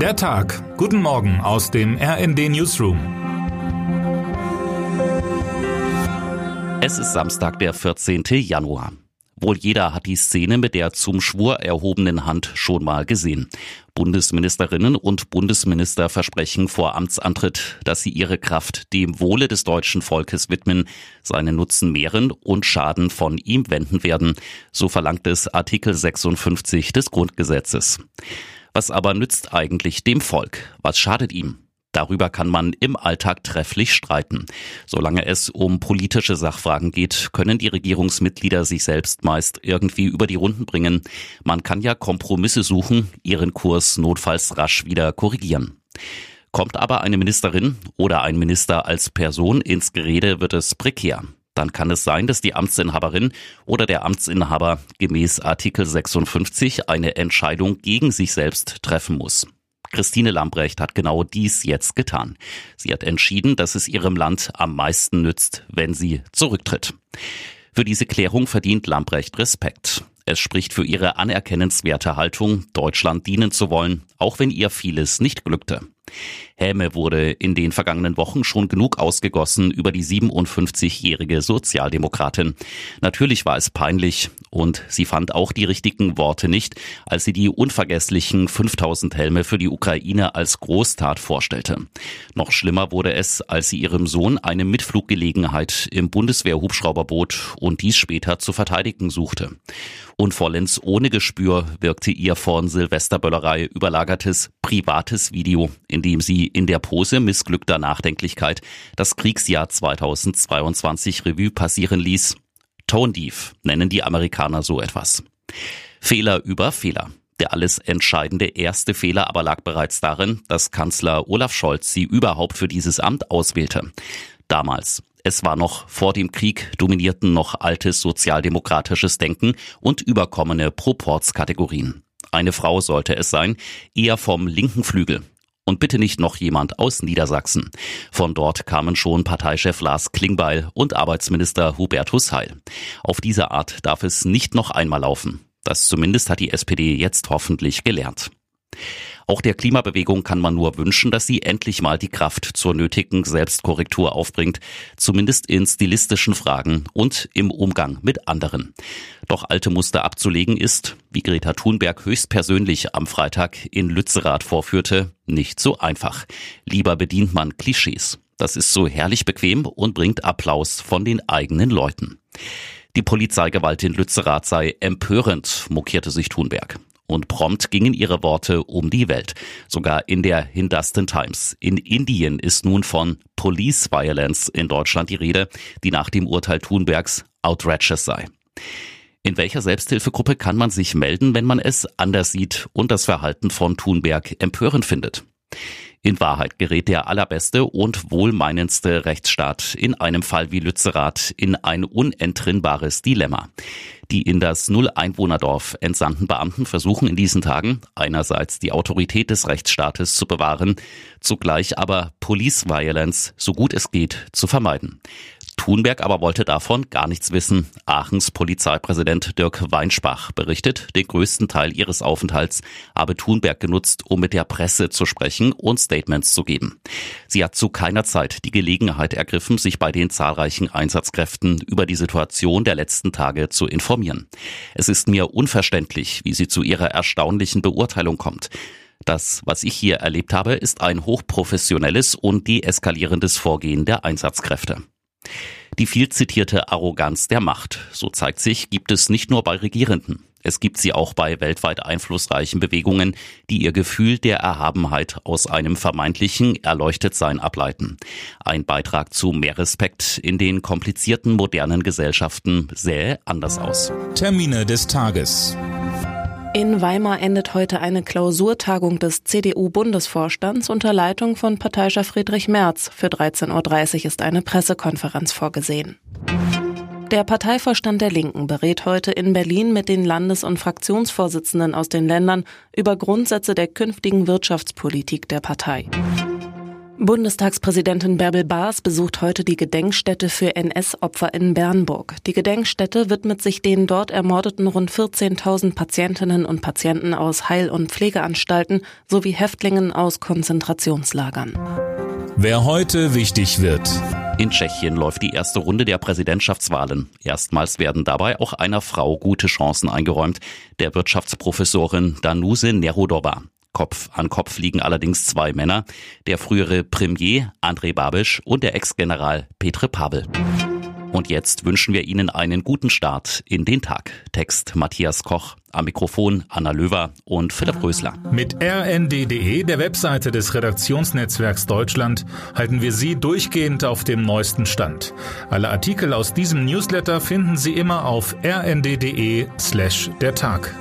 Der Tag. Guten Morgen aus dem RND Newsroom. Es ist Samstag, der 14. Januar. Wohl jeder hat die Szene mit der zum Schwur erhobenen Hand schon mal gesehen. Bundesministerinnen und Bundesminister versprechen vor Amtsantritt, dass sie ihre Kraft dem Wohle des deutschen Volkes widmen, seinen Nutzen mehren und Schaden von ihm wenden werden. So verlangt es Artikel 56 des Grundgesetzes. Was aber nützt eigentlich dem Volk? Was schadet ihm? Darüber kann man im Alltag trefflich streiten. Solange es um politische Sachfragen geht, können die Regierungsmitglieder sich selbst meist irgendwie über die Runden bringen. Man kann ja Kompromisse suchen, ihren Kurs notfalls rasch wieder korrigieren. Kommt aber eine Ministerin oder ein Minister als Person ins Gerede, wird es prekär. Dann kann es sein, dass die Amtsinhaberin oder der Amtsinhaber gemäß Artikel 56 eine Entscheidung gegen sich selbst treffen muss. Christine Lambrecht hat genau dies jetzt getan. Sie hat entschieden, dass es ihrem Land am meisten nützt, wenn sie zurücktritt. Für diese Klärung verdient Lambrecht Respekt. Es spricht für ihre anerkennenswerte Haltung, Deutschland dienen zu wollen, auch wenn ihr vieles nicht glückte. Häme wurde in den vergangenen Wochen schon genug ausgegossen über die 57-jährige Sozialdemokratin. Natürlich war es peinlich und sie fand auch die richtigen Worte nicht, als sie die unvergesslichen 5000 Helme für die Ukraine als Großtat vorstellte. Noch schlimmer wurde es, als sie ihrem Sohn eine Mitfluggelegenheit im Bundeswehrhubschrauber bot und dies später zu verteidigen suchte. Und vollends ohne Gespür wirkte ihr von Silvesterböllerei überlagertes privates Video, in dem sie in der Pose missglückter Nachdenklichkeit das Kriegsjahr 2022 Revue passieren ließ. Tone Deaf nennen die Amerikaner so etwas. Fehler über Fehler. Der alles entscheidende erste Fehler aber lag bereits darin, dass Kanzler Olaf Scholz sie überhaupt für dieses Amt auswählte. Damals. Es war noch vor dem Krieg, dominierten noch altes sozialdemokratisches Denken und überkommene Proportskategorien. Eine Frau sollte es sein, eher vom linken Flügel. Und bitte nicht noch jemand aus Niedersachsen. Von dort kamen schon Parteichef Lars Klingbeil und Arbeitsminister Hubertus Heil. Auf diese Art darf es nicht noch einmal laufen. Das zumindest hat die SPD jetzt hoffentlich gelernt. Auch der Klimabewegung kann man nur wünschen, dass sie endlich mal die Kraft zur nötigen Selbstkorrektur aufbringt, zumindest in stilistischen Fragen und im Umgang mit anderen. Doch alte Muster abzulegen ist, wie Greta Thunberg höchstpersönlich am Freitag in Lützerath vorführte, nicht so einfach. Lieber bedient man Klischees. Das ist so herrlich bequem und bringt Applaus von den eigenen Leuten. Die Polizeigewalt in Lützerath sei empörend, mokierte sich Thunberg. Und prompt gingen ihre Worte um die Welt. Sogar in der Hindustan Times. In Indien ist nun von Police Violence in Deutschland die Rede, die nach dem Urteil Thunbergs outrageous sei. In welcher Selbsthilfegruppe kann man sich melden, wenn man es anders sieht und das Verhalten von Thunberg empörend findet? In Wahrheit gerät der allerbeste und wohlmeinendste Rechtsstaat in einem Fall wie Lützerath in ein unentrinnbares Dilemma. Die in das Null-Einwohner-Dorf entsandten Beamten versuchen in diesen Tagen einerseits die Autorität des Rechtsstaates zu bewahren, zugleich aber Police Violence so gut es geht zu vermeiden. Thunberg aber wollte davon gar nichts wissen. Aachens Polizeipräsident Dirk Weinspach berichtet, den größten Teil ihres Aufenthalts habe Thunberg genutzt, um mit der Presse zu sprechen und Statements zu geben. Sie hat zu keiner Zeit die Gelegenheit ergriffen, sich bei den zahlreichen Einsatzkräften über die Situation der letzten Tage zu informieren. Es ist mir unverständlich, wie sie zu ihrer erstaunlichen Beurteilung kommt. Das, was ich hier erlebt habe, ist ein hochprofessionelles und deeskalierendes Vorgehen der Einsatzkräfte. Die viel zitierte Arroganz der Macht, so zeigt sich, gibt es nicht nur bei Regierenden. Es gibt sie auch bei weltweit einflussreichen Bewegungen, die ihr Gefühl der Erhabenheit aus einem vermeintlichen Erleuchtetsein ableiten. Ein Beitrag zu mehr Respekt in den komplizierten modernen Gesellschaften sähe anders aus. Termine des Tages. In Weimar endet heute eine Klausurtagung des CDU-Bundesvorstands unter Leitung von Parteichef Friedrich Merz. Für 13.30 Uhr ist eine Pressekonferenz vorgesehen. Der Parteivorstand der Linken berät heute in Berlin mit den Landes- und Fraktionsvorsitzenden aus den Ländern über Grundsätze der künftigen Wirtschaftspolitik der Partei. Bundestagspräsidentin Bärbel Baas besucht heute die Gedenkstätte für NS-Opfer in Bernburg. Die Gedenkstätte widmet sich den dort ermordeten rund 14.000 Patientinnen und Patienten aus Heil- und Pflegeanstalten sowie Häftlingen aus Konzentrationslagern. Wer heute wichtig wird. In Tschechien läuft die erste Runde der Präsidentschaftswahlen. Erstmals werden dabei auch einer Frau gute Chancen eingeräumt, der Wirtschaftsprofessorin Danuse Nerodova. Kopf an Kopf liegen allerdings zwei Männer, der frühere Premier Andrei Babisch und der Ex-General Petre Pavel. Und jetzt wünschen wir Ihnen einen guten Start in den Tag. Text Matthias Koch, am Mikrofon Anna Löwer und Philipp Rösler. Mit rnd.de, der Webseite des Redaktionsnetzwerks Deutschland, halten wir Sie durchgehend auf dem neuesten Stand. Alle Artikel aus diesem Newsletter finden Sie immer auf rnd.de slash der Tag.